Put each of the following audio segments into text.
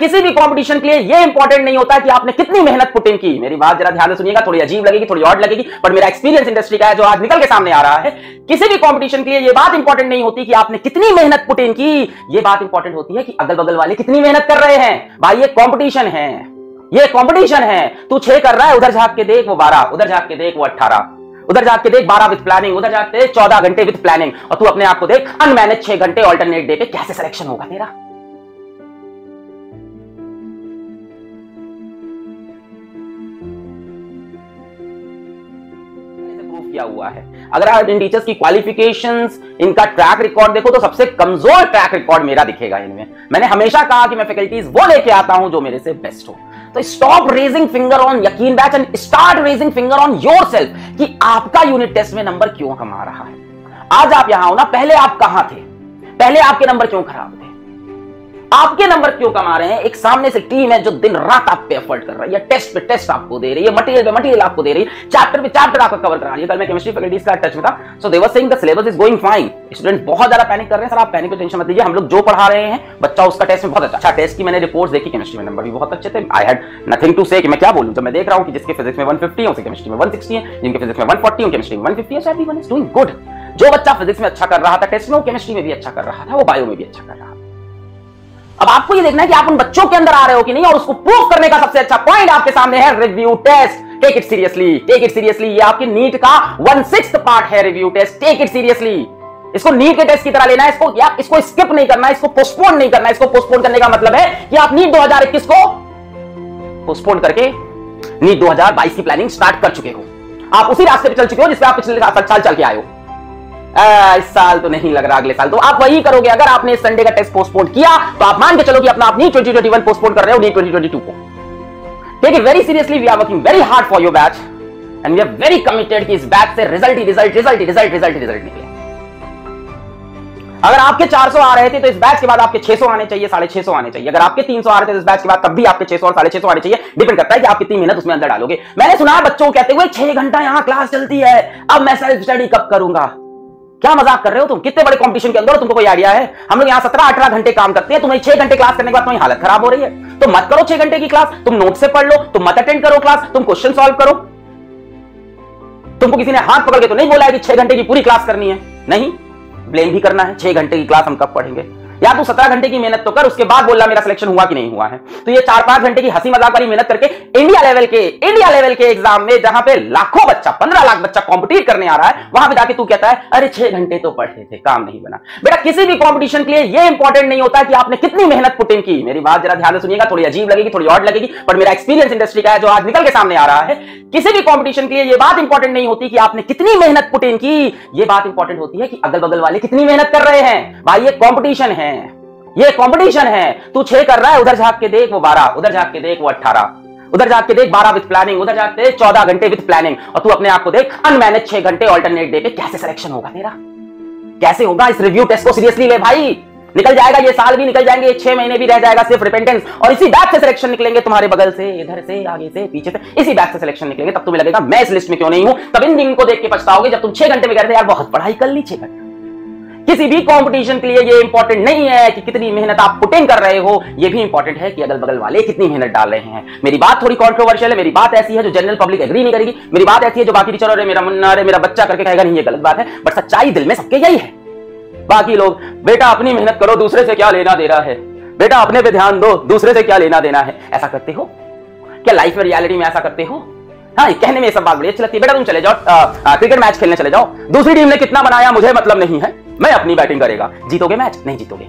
किसी भी कंपटीशन के लिए ये इंपॉर्टेंट नहीं होता कि आपने कितनी मेहनत पुट की। मेरी बात जरा ध्यान से सुनिएगा, थोड़ी अजीब लगेगी, थोड़ी और लगेगी पर मेरा एक्सपीरियंस इंडस्ट्री का है जो आज निकल के सामने आ रहा है। किसी भी कंपटीशन के लिए ये बात इंपॉर्टेंट नहीं होती कि आपने कितनी मेहनत पुट की। ये बात इंपॉर्टेंट होती है कि अगल बगल वाले कितनी मेहनत कर रहे हैं। भाई, ये कॉम्पिटिशन है। ये कॉम्पिटिशन है। तू छह कर रहा है, उधर झाक के देख वो बारह, उधर झाक के देख वो अट्ठारह, उधर जाके देख बारह विद प्लानिंग उधर जाके चौदह घंटे विद प्लानिंग और तू अपने आप को देख अनमैनेज छह घंटे ऑल्टरनेट डे पे कैसे सिलेक्शन होगा तेरा? किया हुआ है। अगर आप इन टीचर्स की क्वालिफिकेशंस इनका ट्रैक रिकॉर्ड देखो तो सबसे कमज़ोर ट्रैक रिकॉर्ड मेरा दिखेगा इनमें। मैंने हमेशा कहा कि मैं फैकल्टीज वो लेके आता हूँ जो मेरे से बेस्ट हो। तो स्टॉप रेजिंग फिंगर ऑन यकीन batch and start raising finger on your कि आपका यूनिट टेस्ट में नंबर क्यों कमा रहा है? आज आप यहाँ हो ना, पहले आप कहाँ थे? पहले आपके नंबर क्यों खराब थे? आपके नंबर क्यों कमा रहे हैं? एक सामने से टीम है जो दिन रात आप पे एफर्ट कर रही है। टेस्ट पे टेस्ट आपको दे रही है। मटेरियल पे मटेरियल आपको दे रही है। चैप्टर पे चैप्टर आपका कवर करा रही है। कल मैं केमिस्ट्री फैकल्टीज का टच में था। So they were saying the syllabus is going fine student बहुत ज़्यादा पैनिक कर रहे हैं। सर, आप पैनिक को टेंशन मत लीजिए। हम लोग जो पढ़ा रहे हैं, बच्चा उसका टेस्ट में बहुत अच्छा। अच्छा टेस्ट की मैंने रिपोर्ट्स देखी केमिस्ट्री में नंबर भी बहुत अच्छे थे। आई हैड नथिंग टू से कि मैं क्या बोलूँ। जब मैं देख रहा हूँ कि जिसके फिजिक्स में 150 है उसके केमिस्ट्री में 160 है। जिनके फिजिक्स में 140 है केमिस्ट्री में 150 है। So everyone is doing good जो बच्चा फिजिक्स में अच्छा कर रहा था टेस्ट में वो केमिस्ट्री में भी अच्छा कर रहा था, वो बायो में भी अच्छा कर रहा था। अब आपको ये देखना है कि आप उन बच्चों के अंदर आ रहे हो कि नहीं, और उसको प्रूव करने का सबसे अच्छा पॉइंट आपके सामने है review test take it seriously take it seriously ये आपकी नीट का वन सिक्स पार्ट है review test take it seriously इसको नीट के टेस्ट की तरह लेना है, इसको, या इसको स्किप नहीं करना, इसको पोस्टपोन नहीं करना, इसको पोस्टपोन करने का मतलब है कि आप नीट 2021 को पोस्टपोन करके नीट 2022 की प्लानिंग स्टार्ट कर चुके हो। आप उसी रास्ते पे चल चुके हो जिसपे आप पिछले साल चल के आए हो। इस साल तो नहीं लग रहा अगले साल। तो आप वही करोगे, अगर आपने संडे का टेस्ट पोस्टपोन किया तो आप मान के चलो कि अपना अपनी 2021 पोस्टपोन कर रहे हो नी 2022 को। Take it very seriously we are working very hard for your batch and we are very committed कि इस बैच से रिज़ल्ट ही result result result result result निकले। अगर आपके 400 आ रहे थे तो इस बैच के बाद आपके 600 आने चाहिए, साढ़े छह आने चाहिए। अगर आपके 300 आ रहे थे तो इस बैच के बाद तब भी आपके 600 और साढ़े छह आने चाहिए। डिपेंड करता है कि आप कितनी मेहनत उसमें अंदर डालोगे। मैंने सुना बच्चों को कहते हुए, छह घंटा यहाँ क्लास चलती है। अब मैं सेल्फ स्टडी कब करूँगा? क्या मज़ाक कर रहे हो तुम? कितने बड़े कंपटीशन के अंदर तुमको कोई आइडिया है? हम लोग यहाँ सत्रह अठारह घंटे काम करते हैं, तुम्हें छह घंटे क्लास करने के बाद तुम्हारी हालत खराब हो रही है। तो मत करो छह घंटे की क्लास तुम नोट से पढ़ लो, तुम मत अटेंड करो क्लास तुम क्वेश्चन सोल्व करो। तुमको किसी ने हाथ पकड़ के तो नहीं बोला है कि छह घंटे की पूरी क्लास करनी है? नहीं ब्लेम भी करना है, छह घंटे की क्लास हम कब पढ़ेंगे? या तू सत्रह घंटे की मेहनत तो कर, उसके बाद बोलना मेरा सिलेक्शन हुआ कि नहीं हुआ है। तो ये चार पाँच घंटे की हँसी मज़ाक वाली मेहनत करके इंडिया लेवल के इंडिया लेवल के एग्ज़ाम में जहाँ पे लाखों बच्चा, पंद्रह लाख बच्चा कॉम्पिटिट करने आ रहा है, वहाँ पे जाके तू कहता है, अरे, छह घंटे तो पढ़े थे, काम नहीं बना। बेटा, किसी भी कॉम्पिटिशन के लिए ये इंपॉर्टेंट नहीं होता कि आपने कितनी मेहनत पुट इन की। मेरी बात जरा ध्यान सुनिएगा, थोड़ी अजीब लगेगी, थोड़ी और लगेगी पर मेरा एक्सपीरियंस इंडस्ट्री का है जो आज निकल के सामने आ रहा है। किसी भी कॉम्पिटिशन के लिए ये बात इंपॉर्टेंट नहीं होती कि आपने कितनी मेहनत पुट इन की। ये बात इंपॉर्टेंट होती है कि अगल बगल वाले कितनी मेहनत कर रहे हैं। भाई, ये कॉम्पिटिशन है। ये कंपटीशन है। तू छह कर रहा है, उधर झाक के देख वो बारह, उधर झाक के देख वो अट्ठारह उधर जाके देख बारह विद प्लानिंग उधर जाके चौदह घंटे विद प्लानिंग और तू अपने आप को देख अनमैनेज छह घंटे ऑल्टरनेट डे पे कैसे सिलेक्शन होगा तेरा? कैसे होगा इस रिव्यू टेस्ट को? सीरियसली ले भाई, निकल जाएगा, ये साल भी निकल जाएँगे छह महीने भी रह जाएगा सिर्फ़ रिपेंटेंस और इसी बैच से सिलेक्शन निकलेंगे तुम्हारे बगल से, इधर से, आगे से, पीछे से, इसी बैच से सिलेक्शन निकलेंगे, तब तुम्हें लगेगा, मैं इस लिस्ट में क्यों नहीं हूँ? तब इन दिन को देख के पछताओगे, जब तुम छह घंटे में कहते यार बहुत पढ़ाई कर ली, छह घंटे। किसी भी कंपटीशन के लिए ये इंपॉर्टेंट नहीं है कि कितनी मेहनत आप पुटिंग कर रहे हो। ये भी इंपॉर्टेंट है कि अगल बगल वाले कितनी मेहनत डाल रहे हैं। मेरी बात थोड़ी कॉन्ट्रोवर्शियल है, मेरी बात ऐसी है जो जनरल पब्लिक एग्री नहीं करेगी। मेरी बात ऐसी है जो बाकी टीचर मेरा मुन्ना मेरा बच्चा करके कहेगा, नहीं, ये गलत बात है। बट सच्चाई दिल में सबके यही है। बाकी लोग, बेटा अपनी मेहनत करो, दूसरे से क्या लेना देना है? बेटा अपने पे ध्यान दो, दूसरे से क्या लेना देना है? ऐसा करते हो? क्या लाइफ में रियलिटी में ऐसा करते हो? हाँ कहने में ये सब बात बड़ी अच्छी लगती है। बेटा तुम चले जाओ क्रिकेट मैच खेलने चले जाओ। दूसरी टीम ने कितना बनाया, मुझे मतलब नहीं है। मैं अपनी बैटिंग करेगा। जीतोगे मैच नहीं जीतोगे।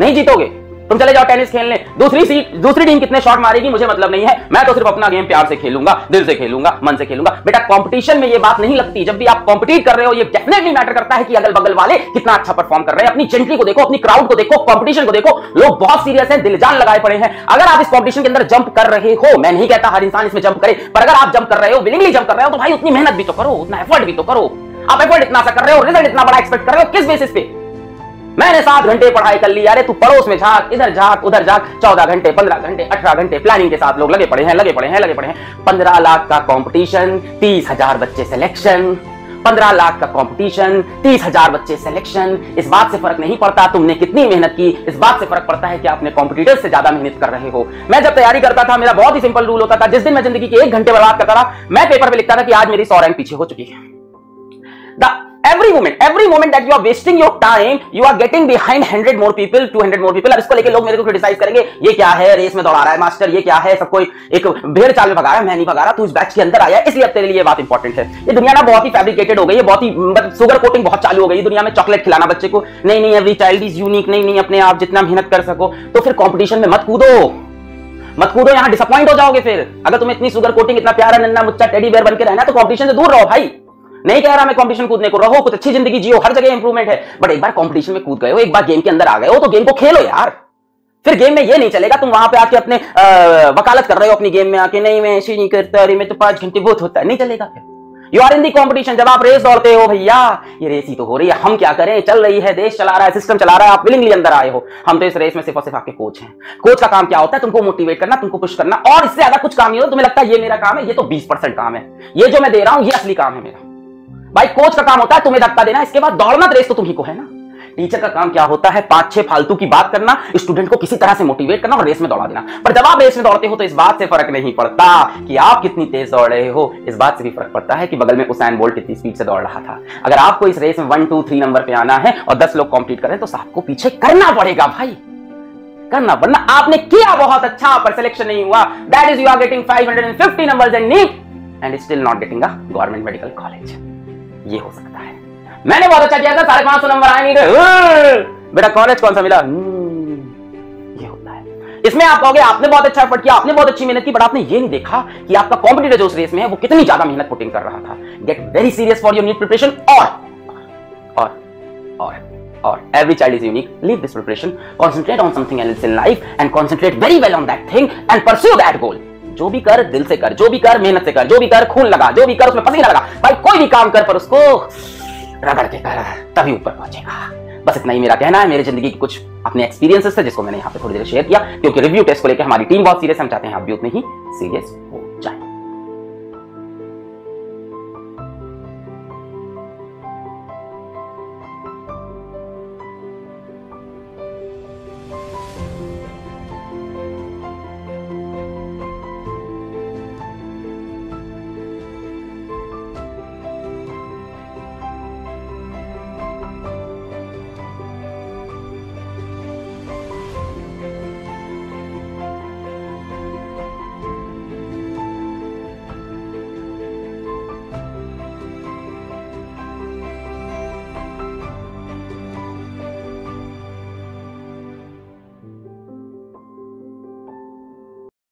नहीं जीतोगे? तुम चले जाओ टेनिस खेलने। दूसरी सीट दूसरी टीम कितने शॉट मारेगी? मुझे मतलब नहीं है। मैं तो सिर्फ़ अपना गेम प्यार से खेलूँगा, दिल से खेलूँगा, मन से खेलूँगा। बेटा कंपटीशन में ये बात नहीं लगती। जब भी आप कॉम्पिटिट कर रहे हो, ये डेफिनेटली मैटर करता है कि अगल बगल वाले कितना अच्छा परफॉर्म कर रहे हैं। अपनी जेंट्री को देखो, अपनी क्राउड को देखो कॉम्पिटिशन को देखो। लोग बहुत सीरियस है, दिलजान लगाए पड़े हैं। अगर आप इस कॉम्पिटिशन के अंदर जंप कर रहे हो, मैं नहीं कहता हर इंसान इसमें जंप करे, पर अगर आप जंप कर रहे हो विलिंगली जंप कर रहे हो तो भाई उतनी मेहनत भी तो करो, उतना एफर्ट भी तो करो। आप एफर्ट इतना सा कर रहे हो रिज़ल्ट इतना बड़ा एक्सपेक्ट कर रहे हो, किस बेसिस पे? मैंने सात घंटे पढ़ाई कर ली, अरे तू पड़ोस में झाक, इधर झाक, उधर झाक, चौदह घंटे, पंद्रह घंटे, अठारह घंटे प्लानिंग के साथ लोग लगे पड़े हैं, लगे पड़े हैं, लगे पड़े हैं। पंद्रह लाख का कंपटीशन तीस हज़ार बच्चे सिलेक्शन पंद्रह लाख का कंपटीशन तीस हज़ार बच्चे सिलेक्शन इस बात से फ़र्क नहीं पड़ता तुमने कितनी मेहनत की, इस बात से फ़र्क पड़ता है कि आपने कॉम्पिटिटर से ज़्यादा मेहनत कर रहे हो। मैं जब तैयारी करता था, मेरा बहुत ही सिंपल रूल होता था, जिस दिन मैं ज़िंदगी के एक घंटे बर्बाद करता था, मैं पेपर पे लिखता था कि आज मेरी सौ रैंक पीछे हो चुकी है। Every moment every moment that you are wasting your time, you are getting behind 100 more people 200 more people. अब इसको लेके लोग मेरे को क्रिटिसाइज करेंगे, ये क्या है? रेस में दौड़ा रहा है मास्टर ये क्या है? सब कोई एक भेड़ चाल में भगा रहा है, मैं नहीं भगा रहा, तू इस बैच के अंदर आया इसलिए अब तेरे लिए बात इंपॉर्टेंट है। ये दुनिया ना बहुत ही फैब्रिकेटेड हो गई है, बहुत ही मतलब सुगर कोटिंग बहुत चालू हो गई दुनिया में चॉकलेट खिलाना बच्चे को, नहीं नहीं एवरी चाइल्ड इज़ यूनिक नहीं नहीं, अपने आप जितना मेहनत कर सको तो फिर कॉम्पिटिशन में मत कूदो। मत कूदो, यहाँ डिसअपॉइंट हो जाओगे फिर। अगर तुम्हें इतनी सुगर कोटिंग इतना प्यारा नन्ना मुच्चा टेडी बेयर बन रहना तो कॉम्पिटिशन से दूर रहो भाई। नहीं कह रहा मैं कंपटीशन कूदने को रहो कुछ अच्छी ज़िंदगी जियो हर जगह इंप्रूवमेंट है। बट एक बार कंपटीशन में कूद गए हो एक बार गेम के अंदर आ गए हो तो गेम को खेलो यार। फिर गेम में ये नहीं चलेगा तुम वहाँ पे आके अपने आ, वकालत कर रहे हो अपनी गेम में आके नहीं मैं ऐसे नहीं करता अरे मैं तो पाँच घंटे बहुत होता है। नहीं चलेगा फिर। You are in the competition जब आप रेस दौड़ते हो भैया ये रेस ही तो हो रही है हम क्या करें? चल रही है देश चला रहा है सिस्टम चला रहा है आप विलिंगली अंदर आए हो। हम तो इस रेस में सिर्फ़ और सिर्फ़ आपके कोच हैं। कोच का काम क्या होता है? तुमको मोटिवेट करना तुमको पुश करना और इससे ज़्यादा कुछ काम नहीं हो तुम्हें लगता है ये मेरा काम है ये तो बीस काम है। ये जो मैं दे रहा हूँ ये असली काम है मेरा। भाई कोच का काम होता है तुम्हें धक्का देना, इसके बाद दौड़ना रेस तो तुम्ही को, है ना? टीचर का काम क्या होता है? पाँच छह फालतू की बात करना स्टूडेंट को किसी तरह से मोटिवेट करना और रेस में दौड़ा देना। पर जब आप रेस में दौड़ते हो तो इस बात से फ़र्क नहीं पड़ता कि आप कितनी तेज दौड़ रहे हो। इस बात से भी फ़र्क पड़ता है कि बगल में उसाइन बोल्ट कितनी स्पीड से दौड़ रहा था। अगर आपको इस रेस में वन टू थ्री नंबर पे आना है और दस लोग कॉम्पीट करें तो आपको पीछे करना पड़ेगा भाई। करना वरना आपने किया बहुत अच्छा पर सिलेक्शन नहीं हुआ। That is you are getting 550 numbers in NEET and still not getting government medical college ये हो सकता है। मैंने बहुत अच्छा किया था साढ़े पाँच सौ नंबर आए नहीं थे। बेटा कॉलेज कौन सा मिला? हम्म, ये होता है। इसमें आप कहोगे आपने बहुत अच्छा एफर्ट किया आपने बहुत अच्छी मेहनत की बट आपने ये नहीं देखा कि आपका कॉम्पिटिटर जो उस रेस में है वो कितनी ज़्यादा मेहनत पुटिंग कर रहा था। Get very serious for your NEET preparation और और और or every child is unique. Leave this preparation. Concentrate on something else in life and concentrate very well on that thing and pursue that goal. जो भी कर, दिल से कर, जो भी कर, मेहनत से कर, जो भी कर, खून लगा, जो भी कर, उसमें पसीना लगा, भाई कोई भी काम कर पर उसको रगड़ के कर, तभी ऊपर पहुंचेगा। बस इतना ही मेरा कहना है, मेरी ज़िंदगी की कुछ अपने एक्सपीरियंसेस है जिसको मैंने यहाँ पे थोड़ी देर शेयर किया, क्योंकि रिव्यू टेस्ट को लेकर हमारी टीम बहुत सीरियस हम चाहते हैं आप भी उतनी ही सीरियस